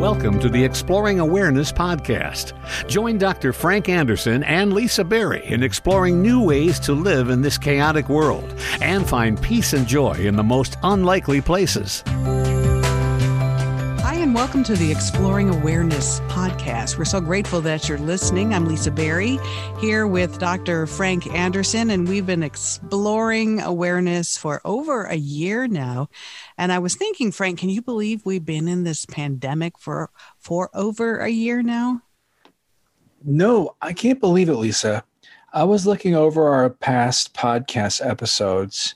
Welcome to the Exploring Awareness podcast. Join Dr. Frank Anderson and Lisa Berry in exploring new ways to live in this chaotic world and find peace and joy in the most unlikely places. Welcome to the Exploring Awareness podcast. We're so grateful that you're listening. I'm Lisa Berry here with Dr. Frank Anderson, and we've been exploring awareness for over a year now. And I was thinking, Frank, can you believe we've been in this pandemic for for over a year now? No, I can't believe it, Lisa. I was looking over our past podcast episodes,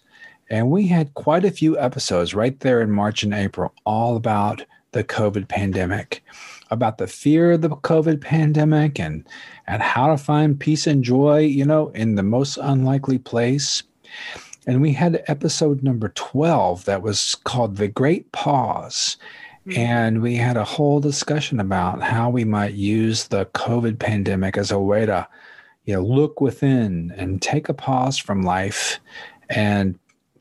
and we had quite a few episodes right there in March and April, all about the COVID pandemic, about the fear of the COVID pandemic and and how to find peace and joy, you know, in the most unlikely place. And we had episode number 12 that was called The Great Pause. Mm-hmm. And we had a whole discussion about how we might use the COVID pandemic as a way to, you know, look within and take a pause from life and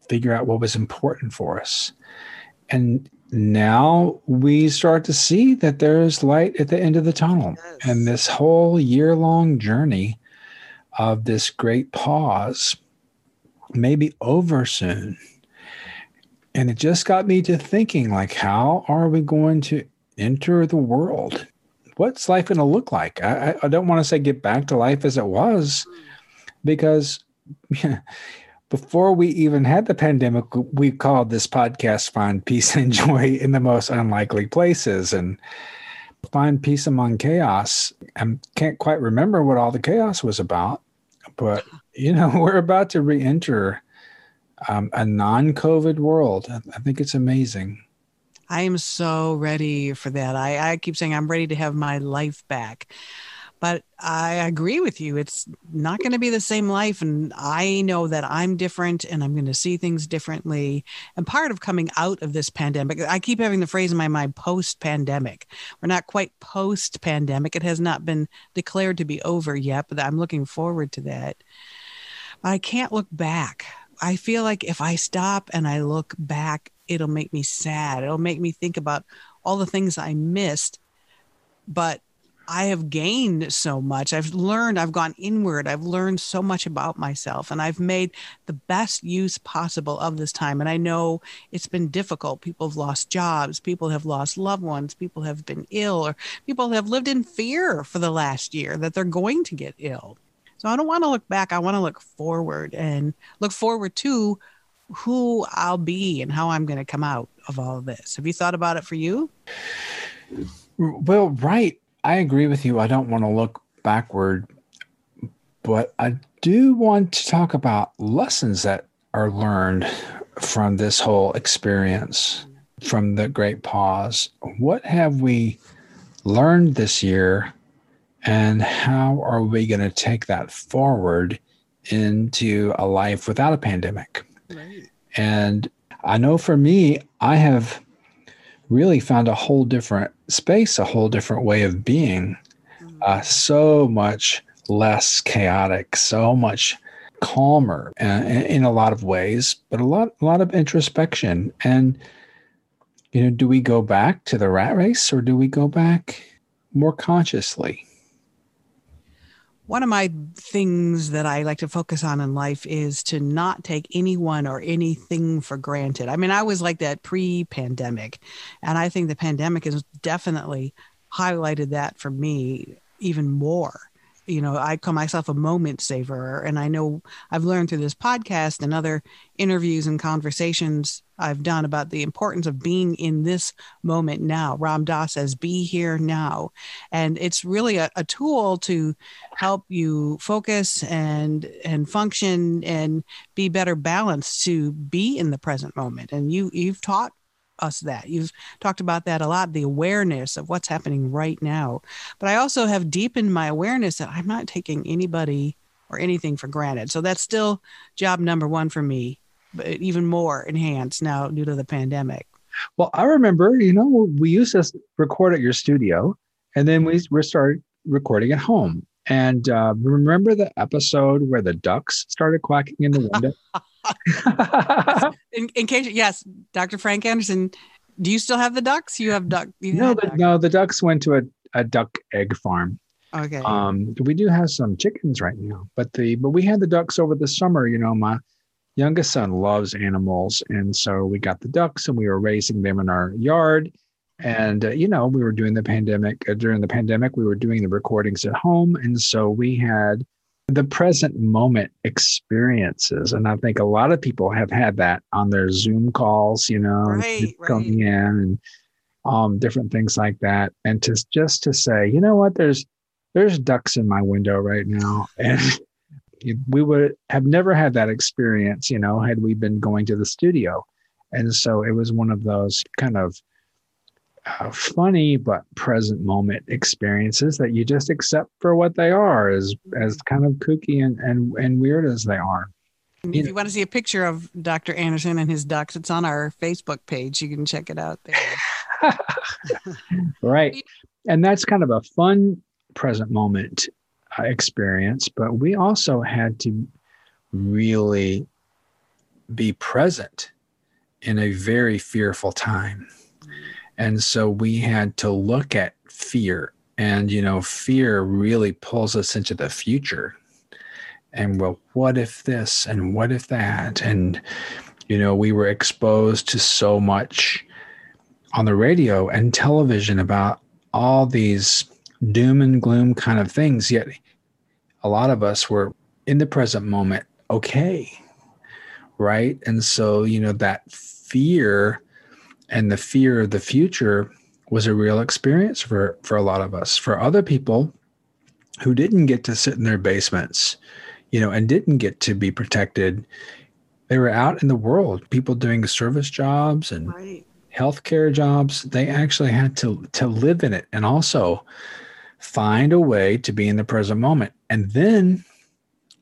figure out what was important for us. And now we start to see that there's light at the end of the tunnel. Yes. And this whole year long journey of this great pause may be over soon. And it just got me to thinking like, how are we going to enter the world? What's life going to look like? I, I don't want to say get back to life as it was hmm. because before we even had the pandemic, we called this podcast Find Peace and Joy in the Most Unlikely Places and Find Peace Among Chaos. I can't quite remember what all the chaos was about, but you know, we're about to re enter um, a non COVID world. I think it's amazing. I am so ready for that. I, I keep saying I'm ready to have my life back but I agree with you. It's not going to be the same life. And I know that I'm different and I'm going to see things differently. And part of coming out of this pandemic, I keep having the phrase in my mind post pandemic. We're not quite post pandemic. It has not been declared to be over yet, but I'm looking forward to that. But I can't look back. I feel like if I stop and I look back, it'll make me sad. It'll make me think about all the things I missed. But I have gained so much. I've learned, I've gone inward, I've learned so much about myself, and I've made the best use possible of this time. And I know it's been difficult. People have lost jobs, people have lost loved ones, people have been ill, or people have lived in fear for the last year that they're going to get ill. So I don't want to look back. I want to look forward and look forward to who I'll be and how I'm going to come out of all of this. Have you thought about it for you? Well, right. I agree with you. I don't want to look backward, but I do want to talk about lessons that are learned from this whole experience, from the great pause. What have we learned this year, and how are we going to take that forward into a life without a pandemic? Right. And I know for me, I have really found a whole different space, a whole different way of being, uh, mm-hmm. so much less chaotic, so much calmer uh, in a lot of ways, but a lot, a lot of introspection. And you know, do we go back to the rat race or do we go back more consciously? One of my things that I like to focus on in life is to not take anyone or anything for granted. I mean, I was like that pre pandemic, and I think the pandemic has definitely highlighted that for me even more you know, I call myself a moment saver. And I know I've learned through this podcast and other interviews and conversations I've done about the importance of being in this moment now. Ram Dass says, be here now. And it's really a, a tool to help you focus and and function and be better balanced to be in the present moment. And you you've taught us that. You've talked about that a lot, the awareness of what's happening right now. But I also have deepened my awareness that I'm not taking anybody or anything for granted. So that's still job number one for me, even more enhanced now due to the pandemic. Well, I remember, you know, we used to record at your studio and then we, started recording at home. And uh, remember the episode where the ducks started quacking in the window? in, in case, yes, Dr. Frank Anderson Do you still have the ducks? You have duck. You no, the, ducks. no, the ducks went to a, a duck egg farm. Okay. Um, we do have some chickens right now, but the but we had the ducks over the summer. You know, my youngest son loves animals, and so we got the ducks and we were raising them in our yard. And uh, you know, we were doing the pandemic uh, during the pandemic. We were doing the recordings at home, and so we had the present moment experiences. And I think a lot of people have had that on their Zoom calls. You know, Right, coming in and um, different things like that. And to just to say, you know what, there's there's ducks in my window right now, and we would have never had that experience, you know, had we been going to the studio. And so it was one of those kind of uh, funny but present moment experiences that you just accept for what they are, as as kind of kooky and and, and weird as they are. if you want to see a picture of Dr. Anderson and his ducks, it's on our Facebook page. You can check it out there. right and that's kind of a fun present moment Uh, experience but we also had to really be present in a very fearful time. And so we had to look at fear and you know fear really pulls us into the future. And well what if this and what if that? And you know we were exposed to so much on the radio and television about all these doom and gloom kind of things yet a lot of us were in the present moment okay right? And so you know that fear and the fear of the future was a real experience for for a lot of us. For other people who didn't get to sit in their basements you know and didn't get to be protected they were out in the world people doing service jobs and Right. healthcare jobs, they actually had to to live in it. And also find a way to be in the present moment. And then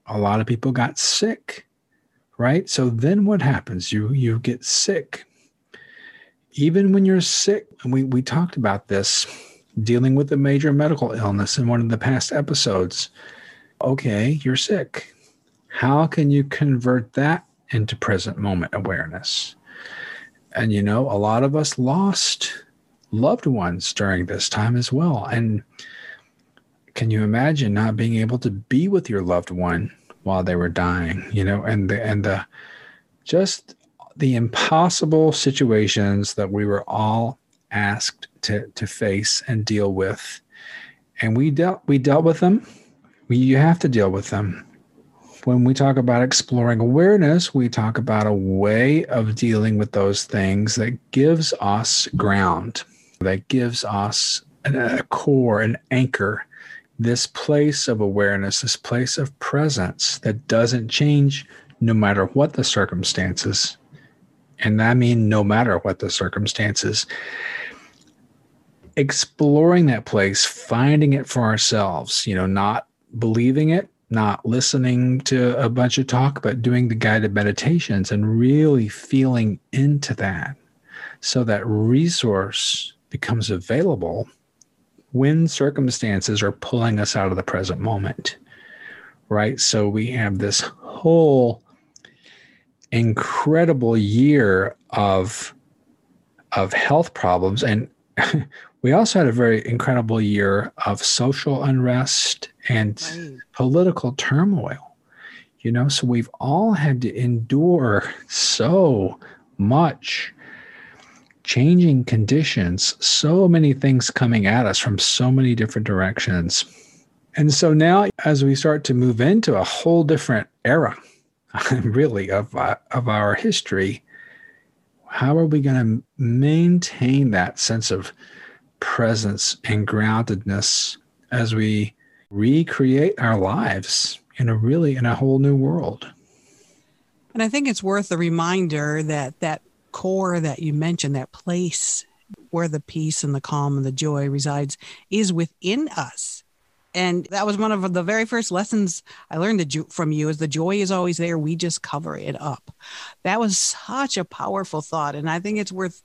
a lot of people got sick, right? So then what happens? You you get sick. Even when you're sick, and we, we talked about this dealing with a major medical illness in one of the past episodes. Okay, you're sick. How can you convert that into present moment awareness? And you know, a lot of us lost loved ones during this time as well. And can you imagine not being able to be with your loved one while they were dying, you know, and the and the just the impossible situations that we were all asked to to face and deal with. And we dealt we dealt with them. We you have to deal with them when we talk about exploring awareness, we talk about a way of dealing with those things that gives us ground, that gives us a core, an anchor, this place of awareness, this place of presence that doesn't change no matter what the circumstances. And I mean, no matter what the circumstances. Exploring that place, finding it for ourselves, you know, not believing it, not listening to a bunch of talk, but doing the guided meditations and really feeling into that so that resource becomes available when circumstances are pulling us out of the present moment. Right. So we have this whole incredible year of of health problems and we also had a very incredible year of social unrest and Right. political turmoil. You know, so we've all had to endure so much changing conditions, so many things coming at us from so many different directions. And so now, as we start to move into a whole different era, really, of, uh, of our history, how are we going to maintain that sense of presence and groundedness as we recreate our lives in a really in a whole new world And I think it's worth a reminder that that core that you mentioned, that place where the peace and the calm and the joy resides, is within us. And that was one of the very first lessons I learned from you is the joy is always there. We just cover it up. That was such a powerful thought. And I think it's worth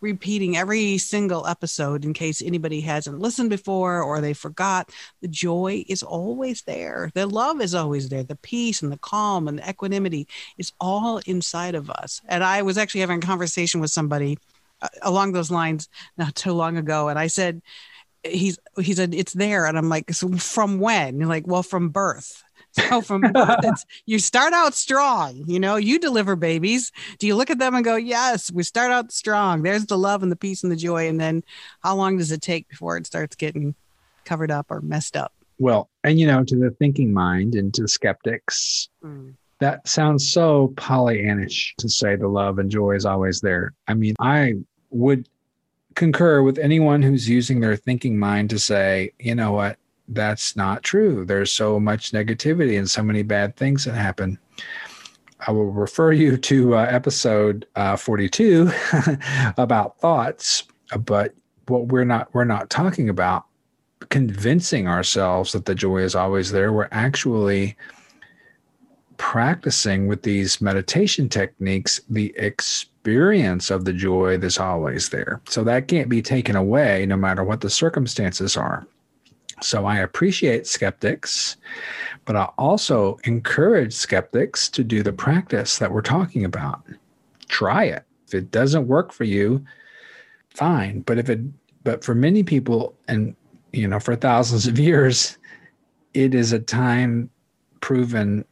repeating every single episode in case anybody hasn't listened before or they forgot. The joy is always there. The love is always there. The peace and the calm and the equanimity is all inside of us. And I was actually having a conversation with somebody uh, along those lines not too long ago, and I said, "He's he said it's there," and I'm like, "So from when?" You're like, "Well, from birth." So from you start out strong. You know, you deliver babies. Do you look at them and go, "Yes, we start out strong. There's the love and the peace and the joy," and then how long does it take before it starts getting covered up or messed up? Well, and you know, to the thinking mind and to skeptics, mm. that sounds so Pollyannish to say the love and joy is always there. I mean, I would concur with anyone who's using their thinking mind to say, you know what, that's not true. There's so much negativity and so many bad things that happen. I will refer you to uh, episode uh, 42 about thoughts, but what we're not we're not talking about convincing ourselves that the joy is always there. We're actually practicing with these meditation techniques the experience of the joy that's always there. So that can't be taken away no matter what the circumstances are. So I appreciate skeptics, but I also encourage skeptics to do the practice that we're talking about. Try it. If it doesn't work for you, fine. But if it but for many people and you know, for thousands of years, it is a time proven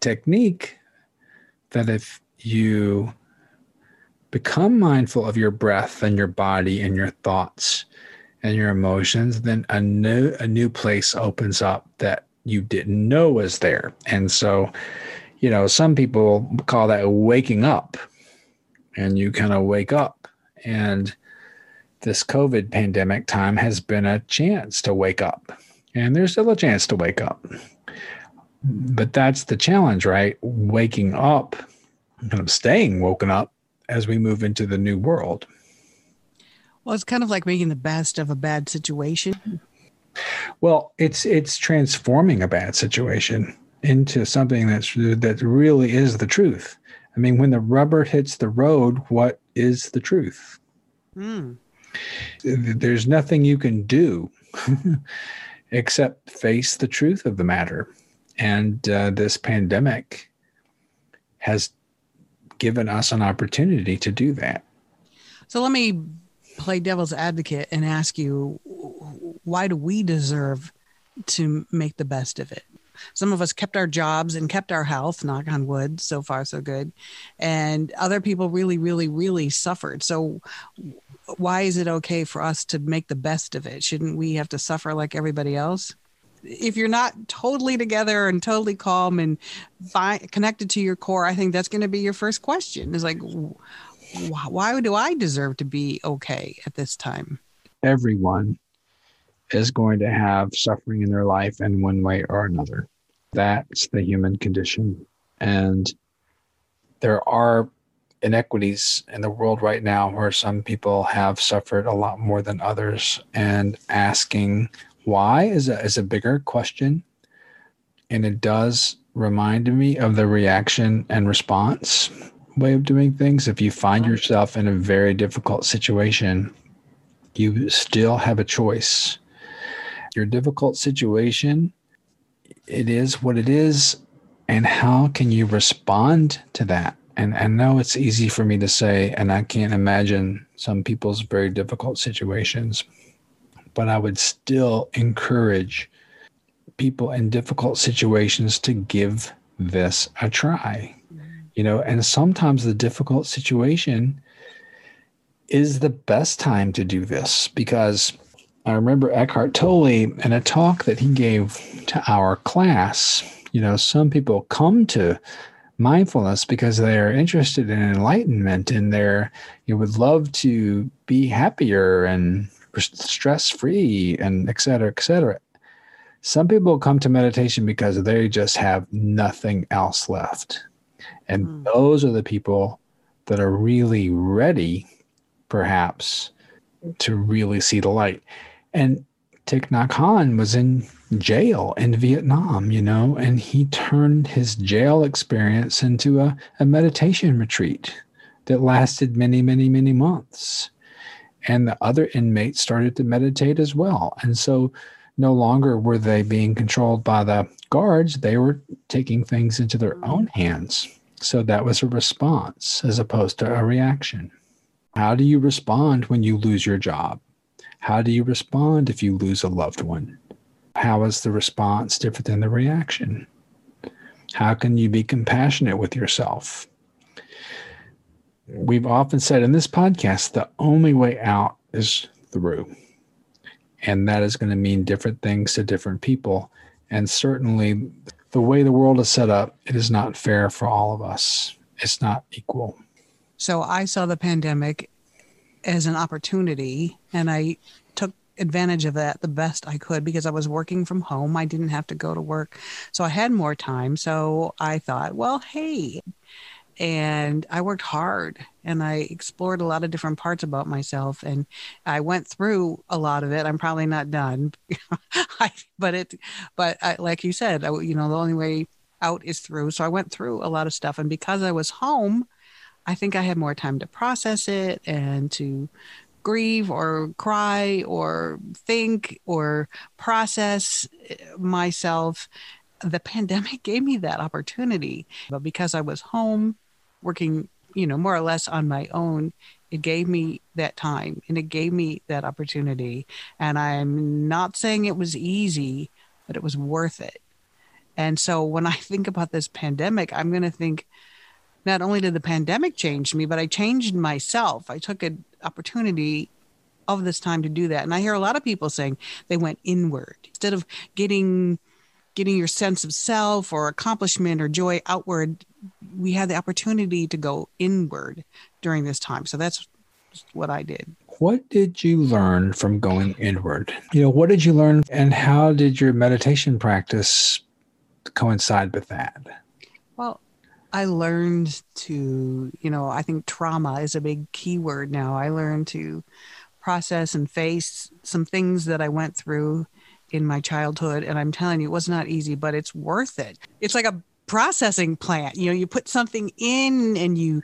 technique that if you become mindful of your breath and your body and your thoughts and your emotions, then a new a new place opens up that you didn't know was there. And so, you know, some people call that waking up. And you kind of wake up and this COVID pandemic time has been a chance to wake up. And there's still a chance to wake up. But that's the challenge, right? Waking up, kind of staying woken up as we move into the new world. Well, it's kind of like making the best of a bad situation. Well, it's it's transforming a bad situation into something that's that really is the truth. I mean, when the rubber hits the road, what is the truth? Mm. There's nothing you can do except face the truth of the matter. And uh, this pandemic has given us an opportunity to do that. So let me play devil's advocate and ask you why do we deserve to make the best of it? Some of us kept our jobs and kept our health, knock on wood, so far so good. And other people really, really, really suffered. So why is it okay for us to make the best of it? Shouldn't we have to suffer like everybody else? If you're not totally together and totally calm and fi- connected to your core, I think that's going to be your first question. Is like, why do I deserve to be okay at this time? Everyone is going to have suffering in their life in one way or another. That's the human condition. And there are inequities in the world right now where some people have suffered a lot more than others and asking why is a, is a bigger question and it does remind me of the reaction and response way of doing things. If you find uh-huh. yourself in a very difficult situation you still have a choice. Your difficult situation it is what it is and how can you respond to that? And I know it's easy for me to say, and I can't imagine some people's very difficult situations, but I would still encourage people in difficult situations to give this a try. You know, and sometimes the difficult situation is the best time to do this because I remember Eckhart Tolle in a talk that he gave to our class. You know, some people come to mindfulness because they're interested in enlightenment and they're you would love to be happier and stress free and et cetera, et cetera. Some people come to meditation because they just have nothing else left. And mm. those are the people that are really ready, perhaps, to really see the light. And Thich Nhat Hanh was in jail in Vietnam, you know, and he turned his jail experience into a, a meditation retreat that lasted many, many, many months. And the other inmates started to meditate as well. And so no longer were they being controlled by the guards, they were taking things into their own hands. So that was a response as opposed to a reaction. How do you respond when you lose your job? How do you respond if you lose a loved one? How is the response different than the reaction? How can you be compassionate with yourself? We've often said in this podcast the only way out is through. And that is going to mean different things to different people. And certainly, the way the world is set up, it is not fair for all of us. It's not equal. So I saw the pandemic as an opportunity and I took advantage of that the best I could because I was working from home. I didn't have to go to work. So I had more time. So I thought, well, hey, and I worked hard and I explored a lot of different parts about myself and I went through a lot of it. I'm probably not done, but it, but I, like you said, I, you know, the only way out is through. So I went through a lot of stuff and because I was home, I think I had more time to process it and to grieve or cry or think or process eh, myself. The pandemic gave me that opportunity, but because I was home working, you know, more or less on my own, it gave me that time and it gave me that opportunity. And I'm not saying it was easy, but it was worth it. And so when I think about this pandemic, I'm going to think not only did the pandemic change me, but I changed myself. I took an opportunity of this time to do that. And I hear a lot of people saying they went inward instead of getting getting your sense of self or accomplishment or joy outward we had the opportunity to go inward during this time. So that's what I did. What did you learn from going inward? You know, what did you learn and how did your meditation practice coincide with that? Well, I learned to, you know, I think trauma is a big keyword now. I learned to process and face some things that I went through in my childhood. And I'm telling you, it was not easy, but it's worth it. It's like a processing plant. You know, you put something in and you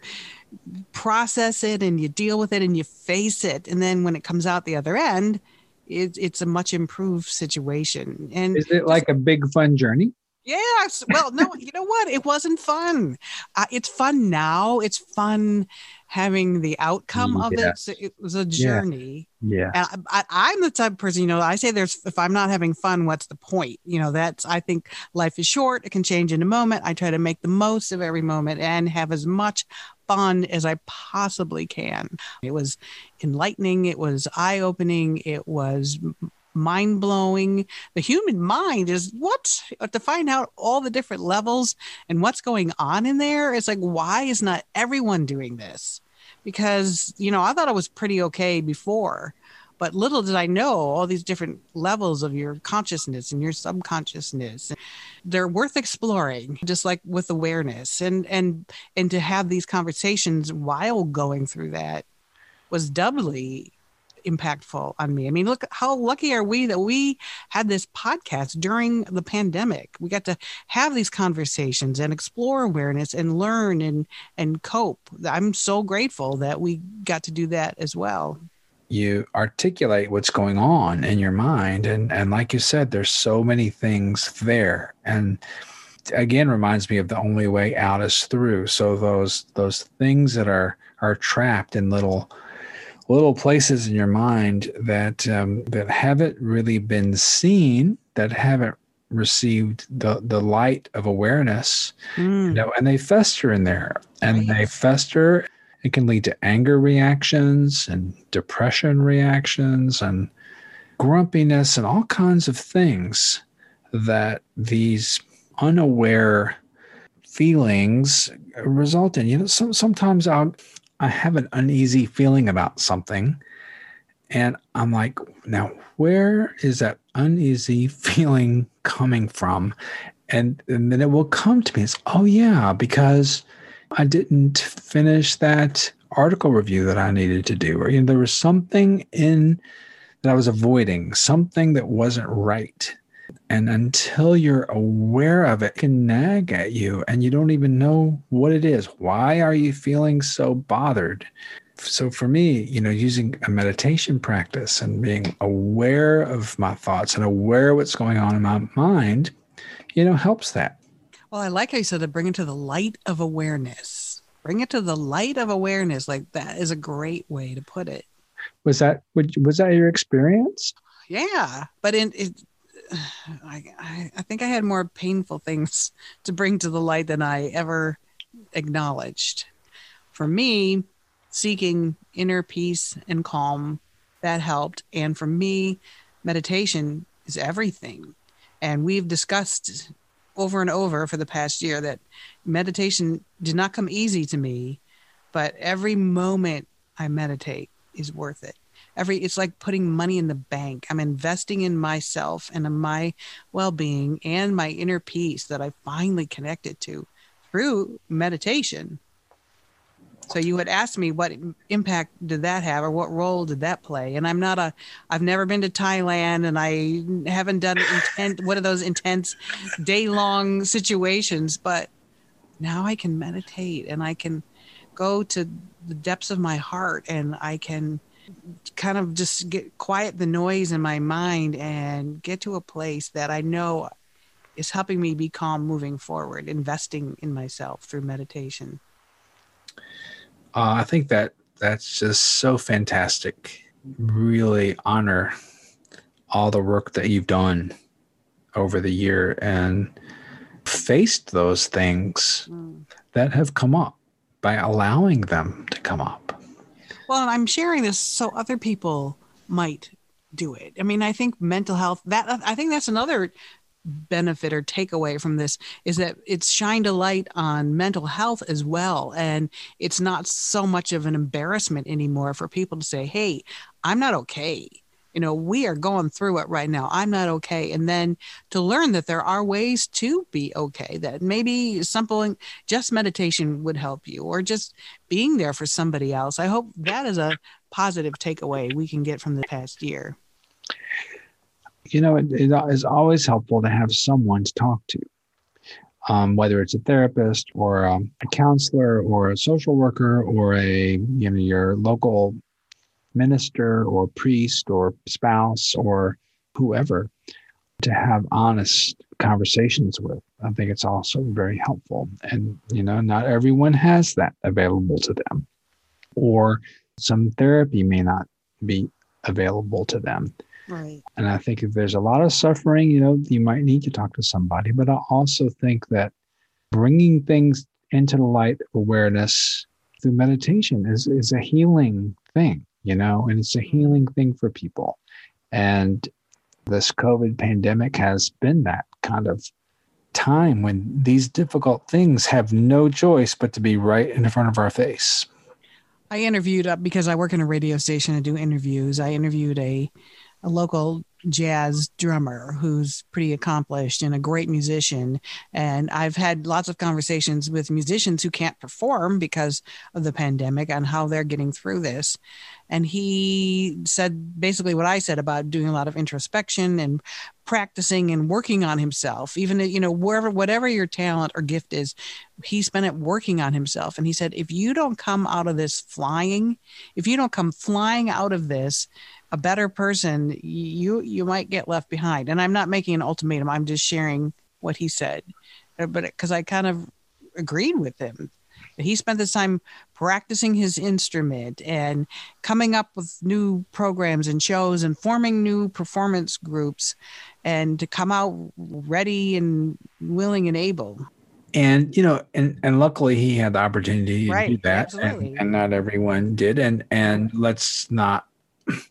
process it and you deal with it and you face it. And then when it comes out the other end, it, it's a much improved situation. And is it like a big fun journey? Yes. Well, no, you know what? It wasn't fun. Uh, it's fun now. It's fun having the outcome of it. So it was a journey. Yeah. yeah. And I, am the type of person, you know, I say there's, if I'm not having fun, what's the point? You know, that's, I think life is short. It can change in a moment. I try to make the most of every moment and have as much fun as I possibly can. It was enlightening. It was eye opening. It was mind blowing. The human mind is what to find out all the different levels and what's going on in there. It's like, why is not everyone doing this? Because, you know, I thought I was pretty okay before, but little did I know all these different levels of your consciousness and your subconsciousness. They're worth exploring, just like with awareness and, and, and to have these conversations while going through that was doubly impactful on me. I mean, look how lucky are we that we had this podcast during the pandemic. We got to have these conversations and explore awareness and learn and and cope. I'm so grateful that we got to do that as well. You articulate what's going on in your mind and and like you said there's so many things there and again reminds me of the only way out is through. So those those things that are are trapped in little little places in your mind that um, that haven't really been seen, that haven't received the the light of awareness, mm. you know, and they fester in there, and right. they fester. It can lead to anger reactions and depression reactions and grumpiness and all kinds of things that these unaware feelings result in. You know, some, sometimes I'll I have an uneasy feeling about something. And I'm like, now, where is that uneasy feeling coming from? And, and then it will come to me. It's, oh, yeah, because I didn't finish that article review that I needed to do. Or, you know, there was something in that I was avoiding, something that wasn't right. And until you're aware of it, it can nag at you and you don't even know what it is. Why are you feeling so bothered? So for me, you know, using a meditation practice and being aware of my thoughts and aware of what's going on in my mind, you know, helps that. Well, I like how you said to bring it to the light of awareness. bring it to the light of awareness. Like that is a great way to put it. Was that was that your experience? Yeah, but in it, I, I think I had more painful things to bring to the light than I ever acknowledged. For me, seeking inner peace and calm that helped, and for me, meditation is everything. And we've discussed over and over for the past year that meditation did not come easy to me, but every moment I meditate is worth it. Every it's like putting money in the bank. I'm investing in myself and in my well-being and my inner peace that I finally connected to through meditation. So you had asked me what impact did that have or what role did that play? And I'm not a I've never been to Thailand and I haven't done intent one of those intense day long situations, but now I can meditate and I can go to the depths of my heart and I can kind of just get quiet the noise in my mind and get to a place that I know is helping me be calm moving forward, investing in myself through meditation. Uh, I think that that's just so fantastic. Really honor all the work that you've done over the year and faced those things mm. that have come up by allowing them to come up. Well, and I'm sharing this so other people might do it. I mean, I think mental health that I think that's another benefit or takeaway from this is that it's shined a light on mental health as well. And it's not so much of an embarrassment anymore for people to say, hey, I'm not okay. You know, we are going through it right now. I'm not okay. And then to learn that there are ways to be okay, that maybe something, just meditation would help you, or just being there for somebody else. I hope that is a positive takeaway we can get from the past year you know, it, it is always helpful to have someone to talk to, um, whether it's a therapist or a, a counselor or a social worker or a, you know, your local minister or priest or spouse or whoever to have honest conversations with. I think it's also very helpful. And, you know, not everyone has that available to them, or some therapy may not be available to them. Right. And I think if there's a lot of suffering, you know, you might need to talk to somebody. But I also think that bringing things into the light of awareness through meditation is, is a healing thing, you know, and it's a healing thing for people. And this COVID pandemic has been that kind of time when these difficult things have no choice but to be right in front of our face. I interviewed uh, because I work in a radio station and do interviews. I interviewed a a local jazz drummer who's pretty accomplished and a great musician. And I've had lots of conversations with musicians who can't perform because of the pandemic on how they're getting through this. And he said basically what I said about doing a lot of introspection and practicing and working on himself. Even, you know, wherever, whatever your talent or gift is, he spent it working on himself. And he said, if you don't come out of this flying, if you don't come flying out of this, a better person, you you might get left behind. And I'm not making an ultimatum. I'm just sharing what he said, uh, but because I kind of agreed with him. He spent this time practicing his instrument and coming up with new programs and shows and forming new performance groups and to come out ready and willing and able and you know and and luckily he had the opportunity right, to do that and, and, not everyone did and and let's not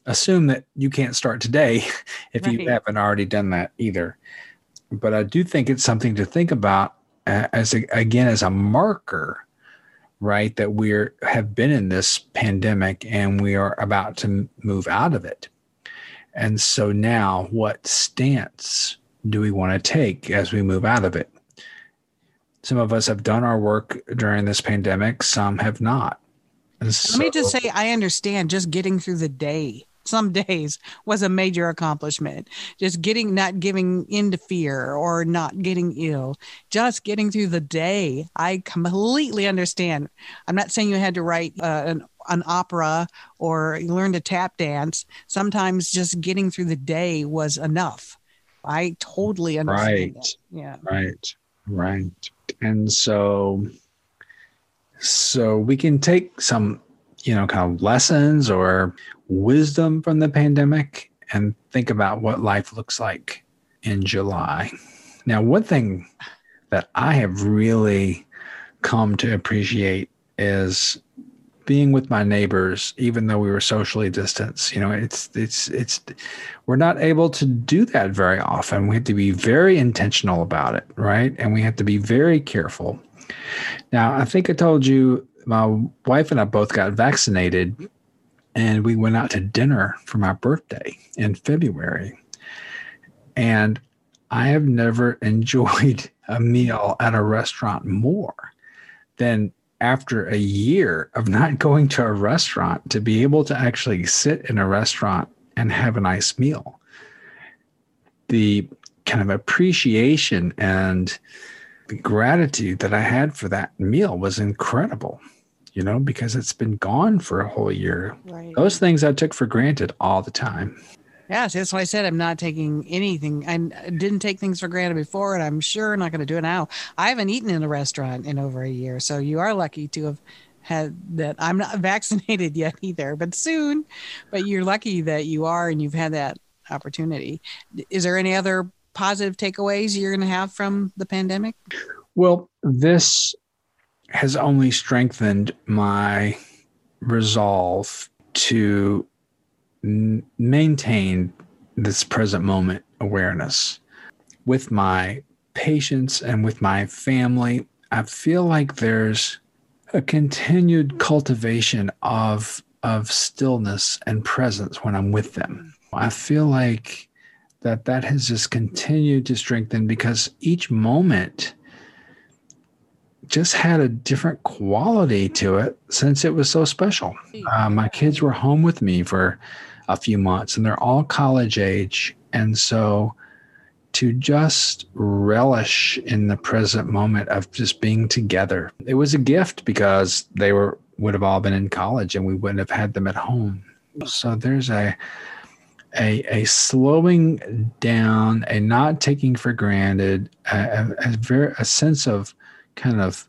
assume that you can't start today if right. you haven't already done that either. But I do think it's something to think about uh, as a, again as a marker, right? That we're have been in this pandemic and we are about to move out of it. And so now, what stance do we want to take as we move out of it? Some of us have done our work during this pandemic, some have not. So, Let me just say, I understand just getting through the day. Some days was a major accomplishment. Just getting, not giving into fear or not getting ill, just getting through the day. I completely understand. I'm not saying you had to write uh, an an opera or learn to tap dance. Sometimes just getting through the day was enough. I totally understand. Right. That. Yeah. Right. Right. And so So we can take some, you know, kind of lessons or wisdom from the pandemic and think about what life looks like in July. Now, one thing that I have really come to appreciate is being with my neighbors even though we were socially distanced. You know it's it's it's we're not able to do that very often. We have to be very intentional about it right? And we have to be very careful now i think i told you my wife and i both got vaccinated and we went out to dinner for my birthday in february and i have never enjoyed a meal at a restaurant more than after a year of not going to a restaurant to be able to actually sit in a restaurant and have a nice meal. The kind of appreciation and the gratitude that I had for that meal was incredible, you know, because it's been gone for a whole year. Right. Those things I took for granted all the time. Yes, that's why I said I'm not taking anything. I didn't take things for granted before, and I'm sure not going to do it now. I haven't eaten in a restaurant in over a year, so you are lucky to have had that. I'm not vaccinated yet either, but soon. But you're lucky that you are, and you've had that opportunity. Is there any other positive takeaways you're going to have from the pandemic? Well, this has only strengthened my resolve to maintain this present moment awareness with my patients and with my family. I feel like there's a continued cultivation of of stillness and presence when I'm with them. I feel like that that has just continued to strengthen because each moment just had a different quality to it since it was so special. Uh, my kids were home with me for a few months and they're all college age. And so to just relish in the present moment of just being together, it was a gift because they were would have all been in college and we wouldn't have had them at home. So there's a a, a slowing down, a not taking for granted, a, a, a, very, a sense of kind of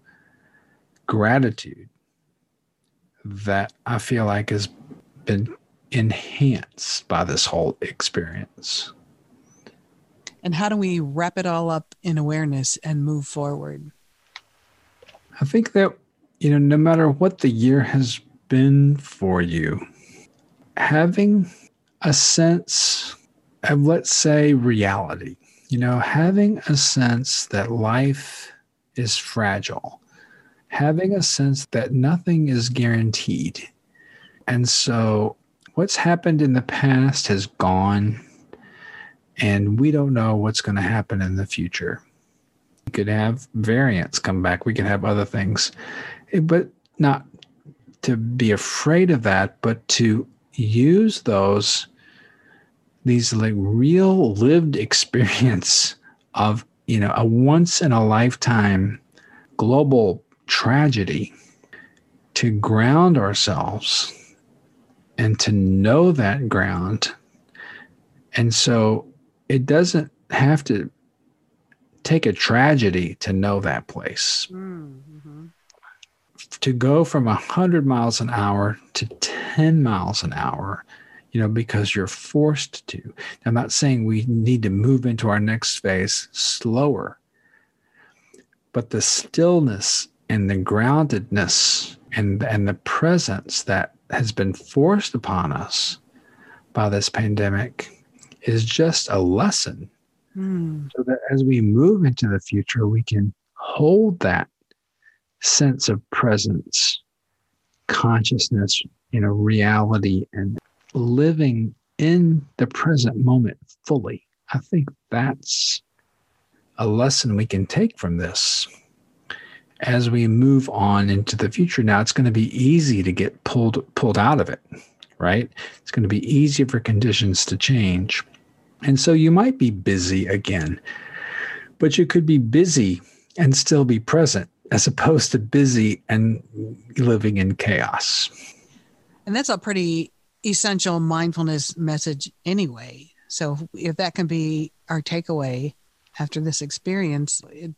gratitude that I feel like has been enhanced by this whole experience. And how do we wrap it all up in awareness and move forward? I think that, you know, no matter what the year has been for you, having a sense of, let's say, reality, you know, having a sense that life is fragile, having a sense that nothing is guaranteed. And so what's happened in the past has gone, and we don't know what's going to happen in the future. We could have variants come back, we could have other things, eh, but not to be afraid of that, but to use those these like real lived experience of you know a once in a lifetime global tragedy to ground ourselves and to know that ground. And so it doesn't have to take a tragedy to know that place. Mm-hmm. To go from 100 miles an hour to 10 miles an hour, you know, because you're forced to. I'm not saying we need to move into our next phase slower, but the stillness and the groundedness and, and the presence that has been forced upon us by this pandemic is just a lesson. Mm. So that as we move into the future, we can hold that sense of presence, consciousness, you know, reality, and living in the present moment fully. I think that's a lesson we can take from this. As we move on into the future now it's going to be easy to get pulled pulled out of it right? It's going to be easier for conditions to change. And so you might be busy again but you could be busy and still be present as opposed to busy and living in chaos. And that's a pretty essential mindfulness message anyway so if that can be our takeaway after this experience it,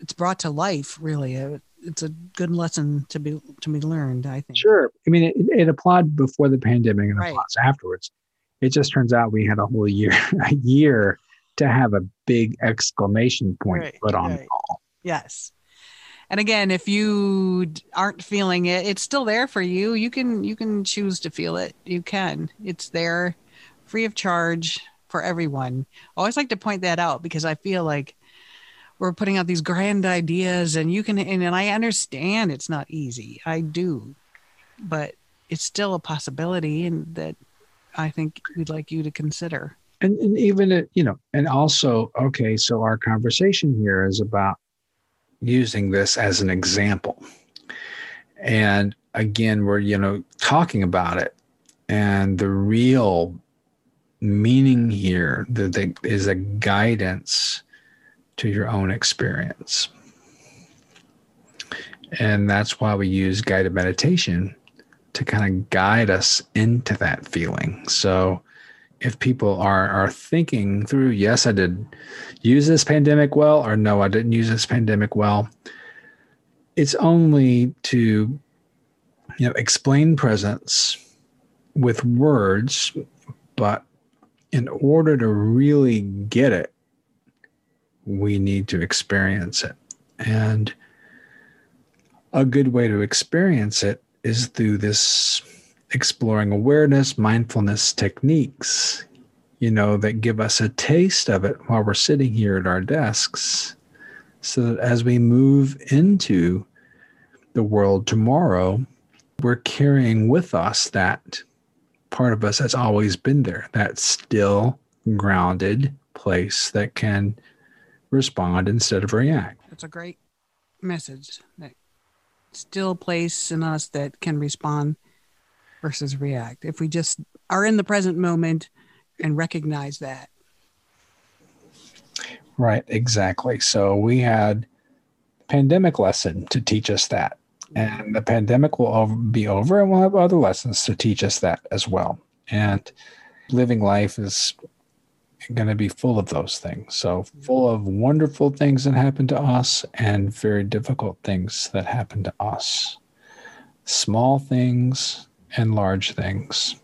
it's brought to life really uh, it's a good lesson to be to be learned. I think. Sure. I mean, it, it applied before the pandemic and Right. applies afterwards. It just turns out we had a whole year, a year to have a big exclamation point Right, put on right. it all. Yes. And again, if you aren't feeling it, it's still there for you. You can you can choose to feel it. You can. It's there free of charge for everyone. I always like to point that out because I feel like we're putting out these grand ideas and you can and, and I understand it's not easy. I do. But it's still a possibility and that I think we'd like you to consider. And, and even, it, you know, and also, okay, so our conversation here is about using this as an example. And again, we're, you know, talking about it. And the real meaning here that is a guidance to your own experience. And that's why we use guided meditation to kind of guide us into that feeling. So if people are are thinking through, yes, I did use this pandemic well, or no, I didn't use this pandemic well, it's only to you know explain presence with words, but in order to really get it, we need to experience it. And a good way to experience it is through this exploring awareness, mindfulness techniques, you know, that give us a taste of it while we're sitting here at our desks. So that as we move into the world tomorrow, we're carrying with us that part of us that's always been there, that still grounded place that can respond instead of react. That's a great message. That still place in us that can respond versus react. If we just are in the present moment and recognize that. Right, exactly. So we had pandemic lesson to teach us that. And the pandemic will be over and we'll have other lessons to teach us that as well. And living life is going to be full of those things. So full of wonderful things that happen to us and very difficult things that happen to us. Small things and large things.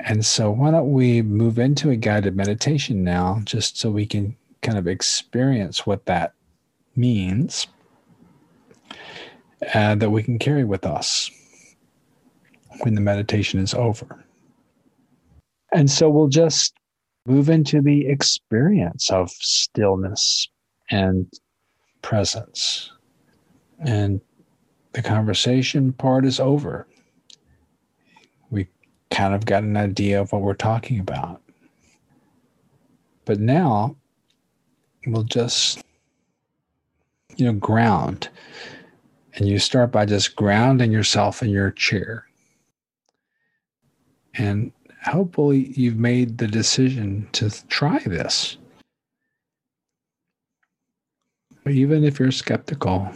And so, why don't we move into a guided meditation now, just so we can kind of experience what that means, uh, that we can carry with us when the meditation is over. And so, we'll just move into the experience of stillness and presence. And the conversation part is over kind of got an idea of what we're talking about. But now we'll just, you know, ground. And you start by just grounding yourself in your chair. And hopefully you've made the decision to try this. Even if you're skeptical,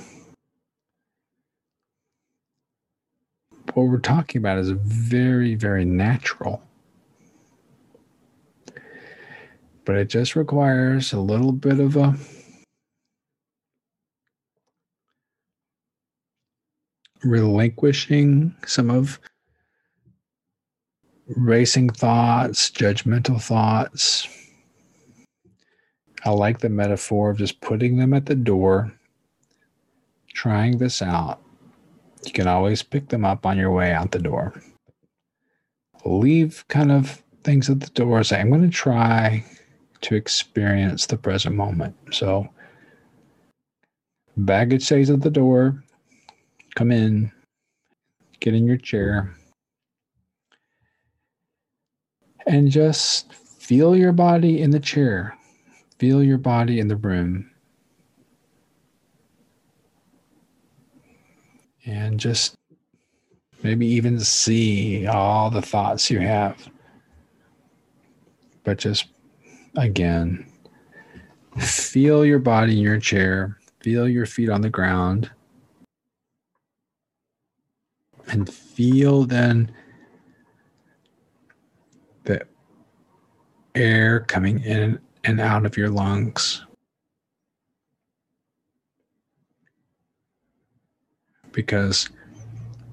what we're talking about is very, very natural. But it just requires a little bit of a relinquishing some of racing thoughts, judgmental thoughts. I like the metaphor of just putting them at the door, trying this out. You can always pick them up on your way out the door. Leave kind of things at the door. Say, I'm going to try to experience the present moment. So, baggage stays at the door. Come in, get in your chair, and just feel your body in the chair. Feel your body in the room. And just maybe even see all the thoughts you have. But just again, feel your body in your chair, feel your feet on the ground, and feel then the air coming in and out of your lungs. Because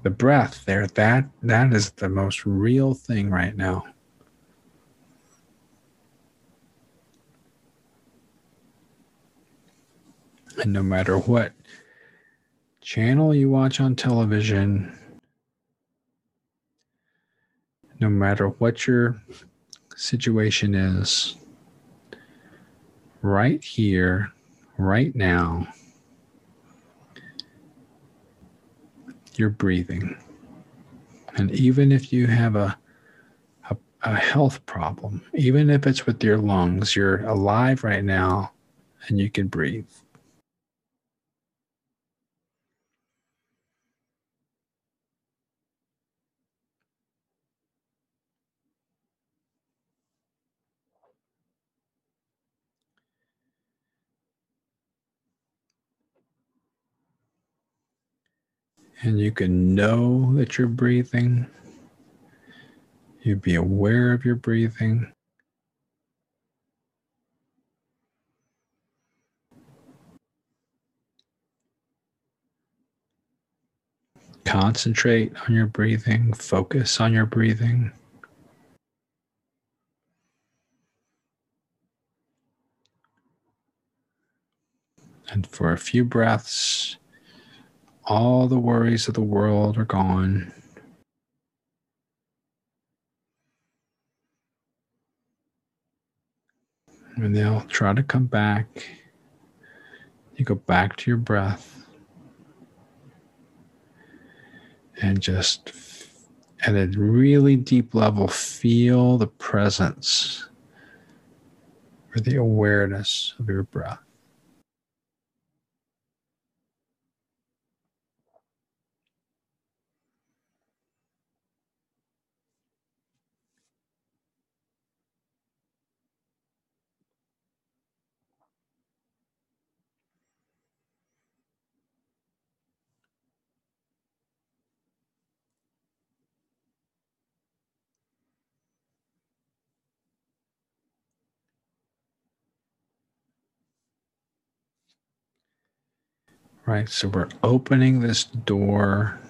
the breath there that that is the most real thing right now. And no matter what channel you watch on television no matter what your situation is right here right now you're breathing. And even if you have a, a, a, health problem, even if it's with your lungs, you're alive right now and you can breathe. And you can know that you're breathing. You'd be aware of your breathing. Concentrate on your breathing, focus on your breathing. And for a few breaths, all the worries of the world are gone. And they'll try to come back. You go back to your breath and just at a really deep level feel the presence or the awareness of your breath. Right, so we're opening this door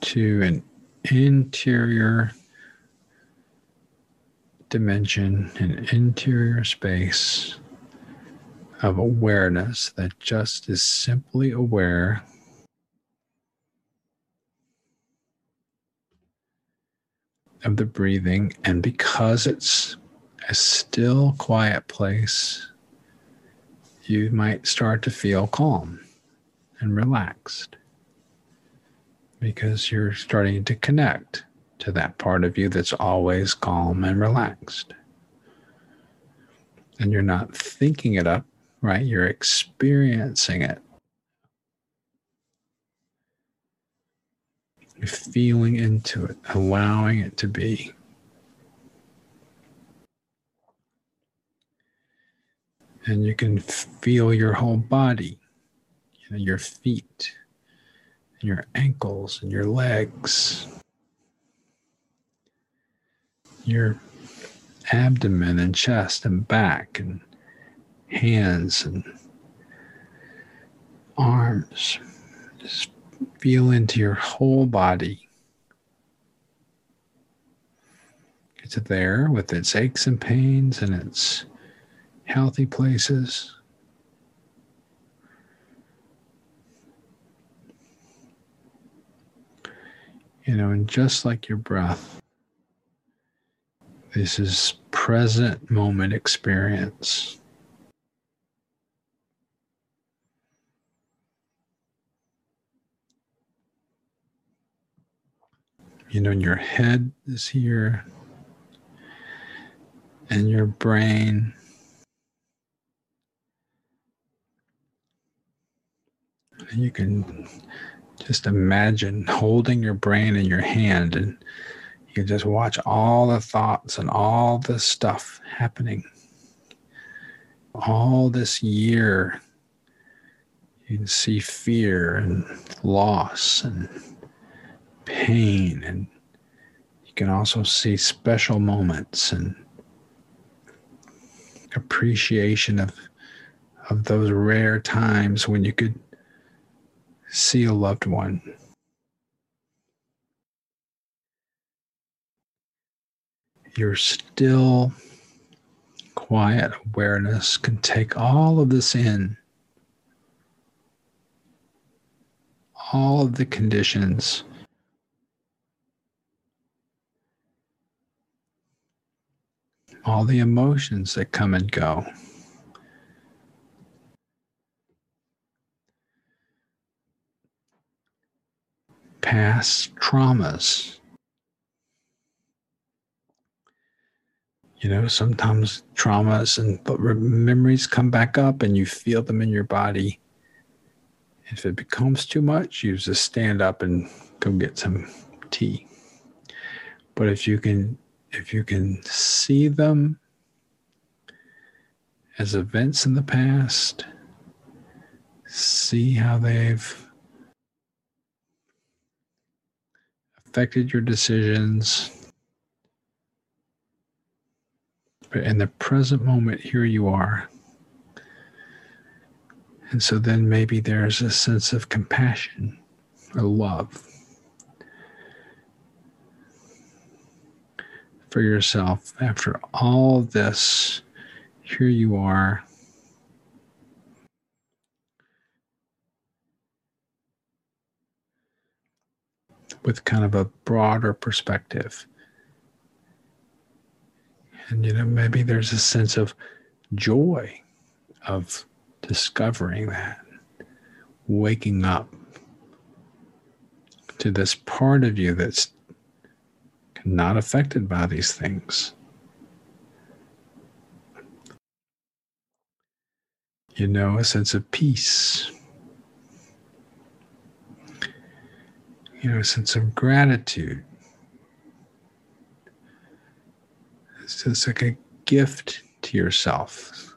to an interior dimension, an interior space of awareness that just is simply aware of the breathing. And because it's a still, quiet place, you might start to feel calm and relaxed because you're starting to connect to that part of you that's always calm and relaxed. And you're not thinking it up, right? You're experiencing it. You're feeling into it, allowing it to be. And you can feel your whole body, you know, your feet, and your ankles, and your legs, your abdomen and chest and back, and hands and arms. Just feel into your whole body. It's there with its aches and pains and its healthy places. You know, and just like your breath, this is present moment experience. You know, your head is here, and your brain you can just imagine holding your brain in your hand and you just watch all the thoughts and all the stuff happening. All this year you can see fear and loss and pain. And you can also see special moments and appreciation of of those rare times when you could see a loved one. Your still, quiet awareness can take all of this in. All of the conditions. All the emotions that come and go. Past traumas. You know, sometimes traumas and but memories come back up and you feel them in your body. If it becomes too much, you just stand up and go get some tea. But if you can if you can see them as events in the past, see how they've affected your decisions. But in the present moment, here you are. And so then maybe there's a sense of compassion or love for yourself. After all this, here you are with kind of a broader perspective. And, you know, maybe there's a sense of joy of discovering that, waking up to this part of you that's not affected by these things. You know, a sense of peace you know, a sense of gratitude. It's just like a gift to yourself.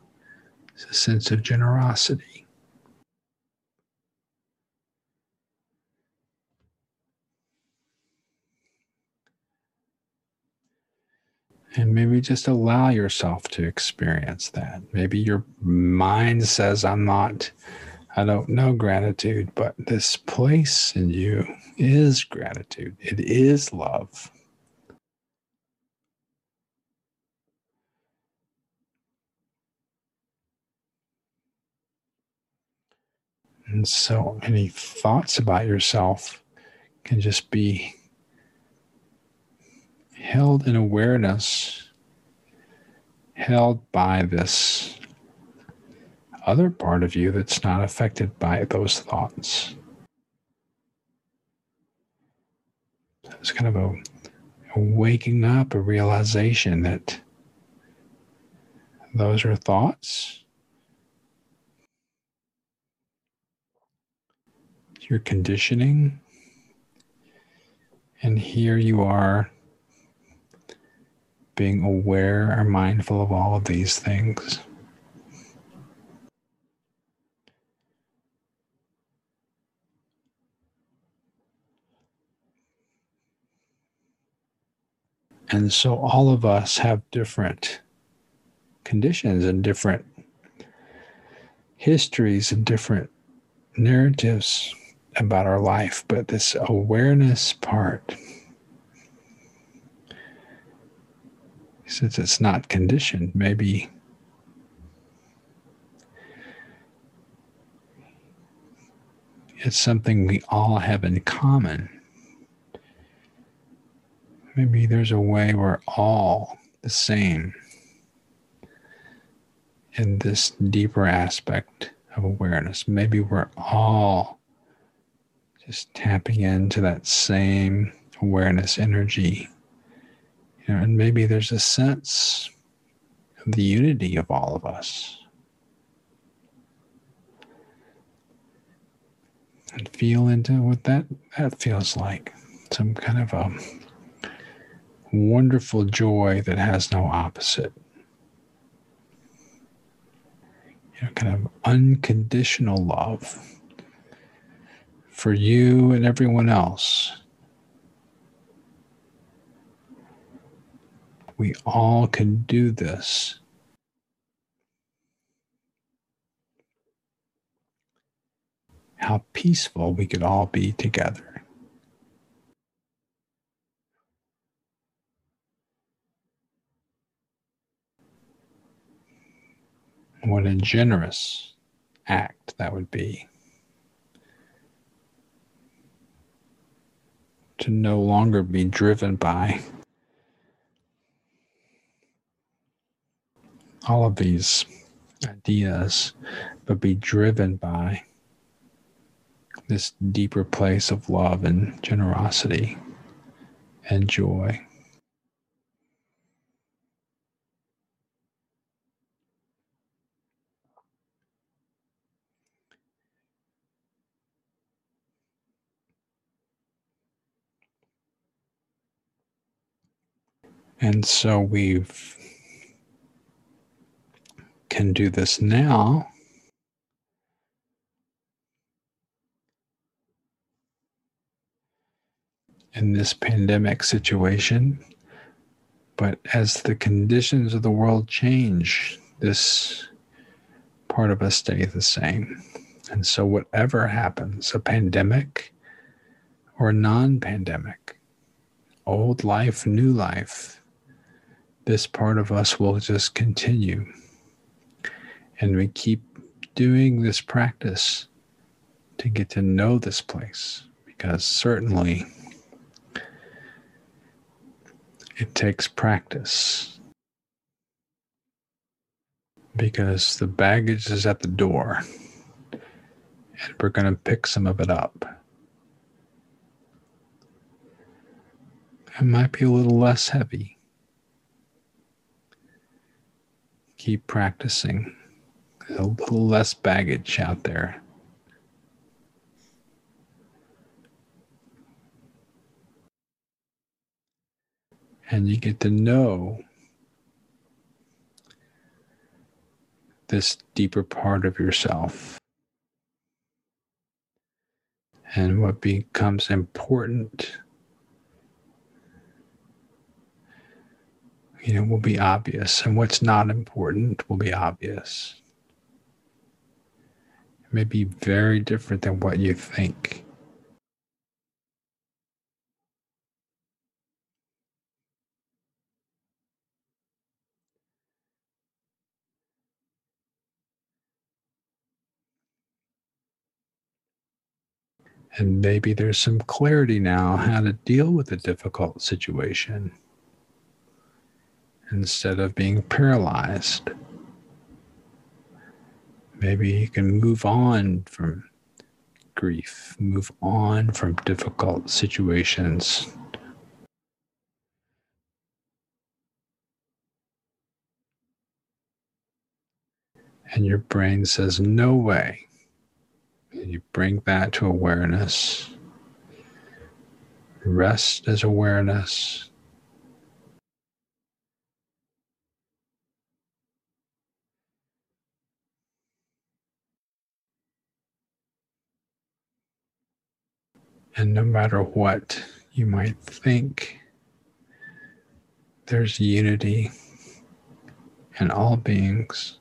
It's a sense of generosity. And maybe just allow yourself to experience that. Maybe your mind says, I'm not I don't know gratitude, but this place in you is gratitude. It is love. And so any thoughts about yourself can just be held in awareness, held by this other part of you that's not affected by those thoughts. It's kind of a, a waking up, a realization that those are thoughts. Your conditioning. And here you are being aware or mindful of all of these things. And so all of us have different conditions and different histories and different narratives about our life. But this awareness part, since it's not conditioned, maybe it's something we all have in common maybe there's a way we're all the same in this deeper aspect of awareness. Maybe we're all just tapping into that same awareness energy. You know, and maybe there's a sense of the unity of all of us. And feel into what that, that feels like. Some kind of a wonderful joy that has no opposite. You know, kind of unconditional love for you and everyone else. We all can do this. how peaceful we could all be together. What a generous act that would be. To no longer be driven by all of these ideas, but be driven by this deeper place of love and generosity and joy. And so we've can do this now. In this pandemic situation, but as the conditions of the world change, this part of us stays the same. And so, whatever happens, a pandemic or non pandemic, old life, new life, this part of us will just continue. And we keep doing this practice to get to know this place because certainly it takes practice. Because the baggage is at the door and we're going to pick some of it up. It might be a little less heavy. Keep practicing. a little less baggage out there. And you get to know this deeper part of yourself. And what becomes important you know, will be obvious, and what's not important will be obvious. It may be very different than what you think. And maybe there's some clarity now how to deal with a difficult situation instead of being paralyzed. Maybe you can move on from grief, move on from difficult situations. And your brain says, No way. And you bring that to awareness. Rest as awareness. And no matter what you might think, there's unity in all beings.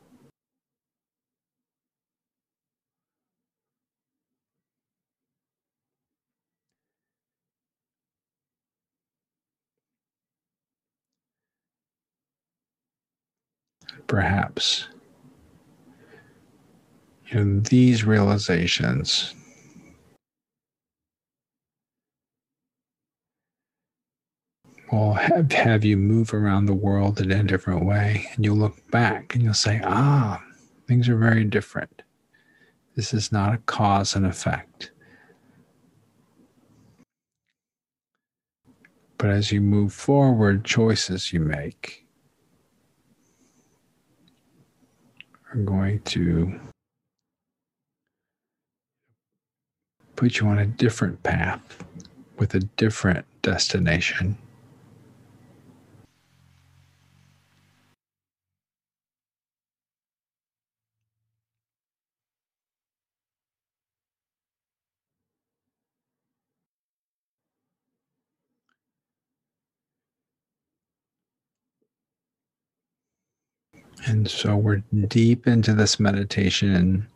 Perhaps you know, these realizations will have, have you move around the world in a different way. And you'll look back and you'll say, ah, things are very different. This is not a cause and effect. But as you move forward, choices you make are going to put you on a different path with a different destination. And so we're deep into this meditation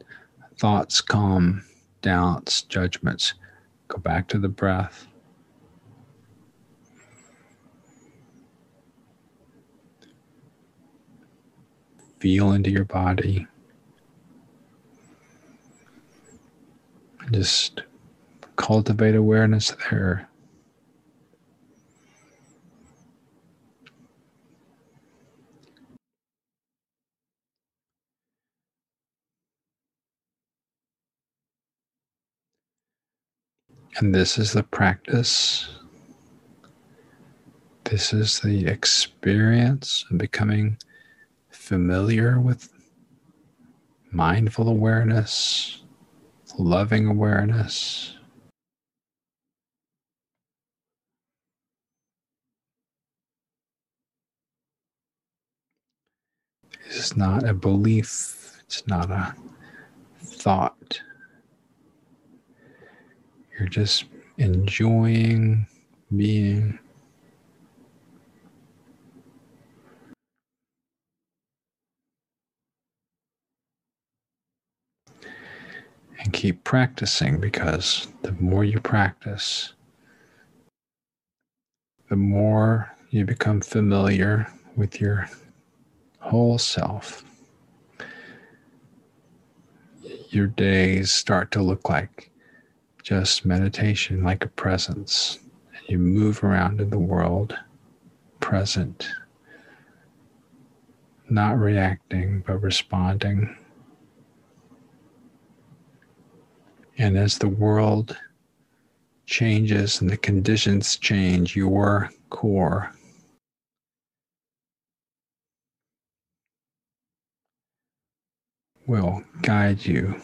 thoughts calm doubts, judgments. Go back to the breath. Feel into your body. Just cultivate awareness there. And this is the practice. This is the experience of becoming familiar with mindful awareness, loving awareness. This is not a belief, it's not a thought. You're just enjoying being. And keep practicing because the more you practice, the more you become familiar with your whole self. Your days start to look like just meditation like a presence. And you move around in the world, present, not reacting, but responding. And as the world changes and the conditions change, your core will guide you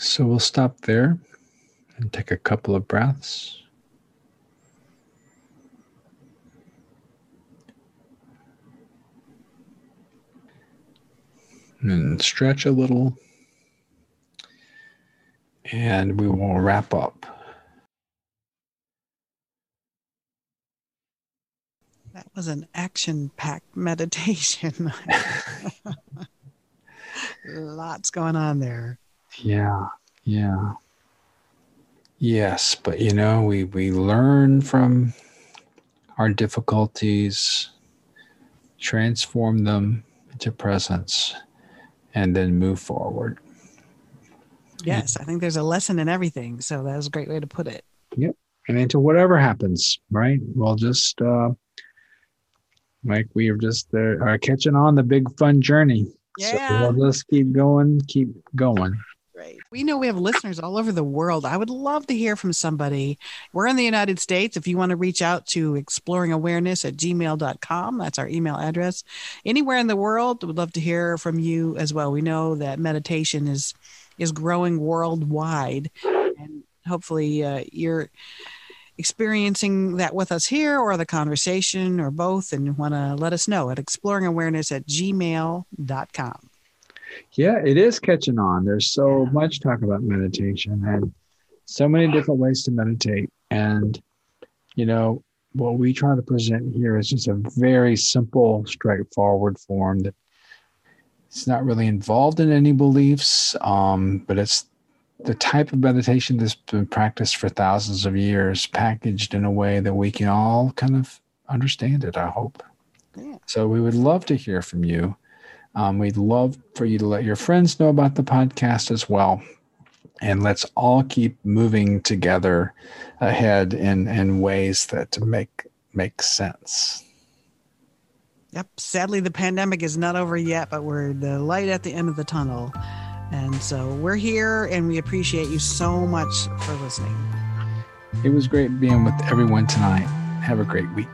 So we'll stop there and take a couple of breaths. And stretch a little. And we will wrap up. That was an action packed meditation. Lots going on there. Yeah, yeah. Yes, but you know, we we learn from our difficulties, transform them into presence, and then move forward. Yes, I think there's a lesson in everything. So that was a great way to put it. Yep. And into whatever happens, right? We'll just uh like we are just uh, are catching on the big fun journey. Yeah. So we'll just keep going, keep going. We know we have listeners all over the world. I would love to hear from somebody. We're in the United States. If you want to reach out to exploringawareness at gmail.com, that's our email address. Anywhere in the world, would love to hear from you as well. We know that meditation is is growing worldwide. And hopefully uh, you're experiencing that with us here or the conversation or both and want to let us know at exploringawareness at gmail.com. Yeah, it is catching on. There's so much talk about meditation and so many different ways to meditate. And, you know, what we try to present here is just a very simple, straightforward form that it's not really involved in any beliefs, um, but it's the type of meditation that's been practiced for thousands of years, packaged in a way that we can all kind of understand it, I hope. Yeah. So we would love to hear from you. Um, we'd love for you to let your friends know about the podcast as well. And let's all keep moving together ahead in, in ways that make make sense. Yep. Sadly, the pandemic is not over yet, but we're the light at the end of the tunnel. And so we're here and we appreciate you so much for listening. It was great being with everyone tonight. Have a great week.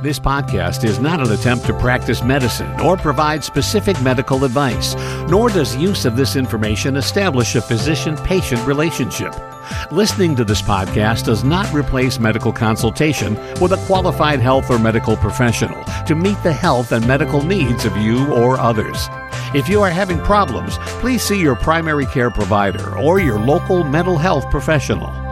This podcast is not an attempt to practice medicine or provide specific medical advice, nor does use of this information establish a physician patient relationship. Listening to this podcast does not replace medical consultation with a qualified health or medical professional to meet the health and medical needs of you or others. If you are having problems, please see your primary care provider or your local mental health professional.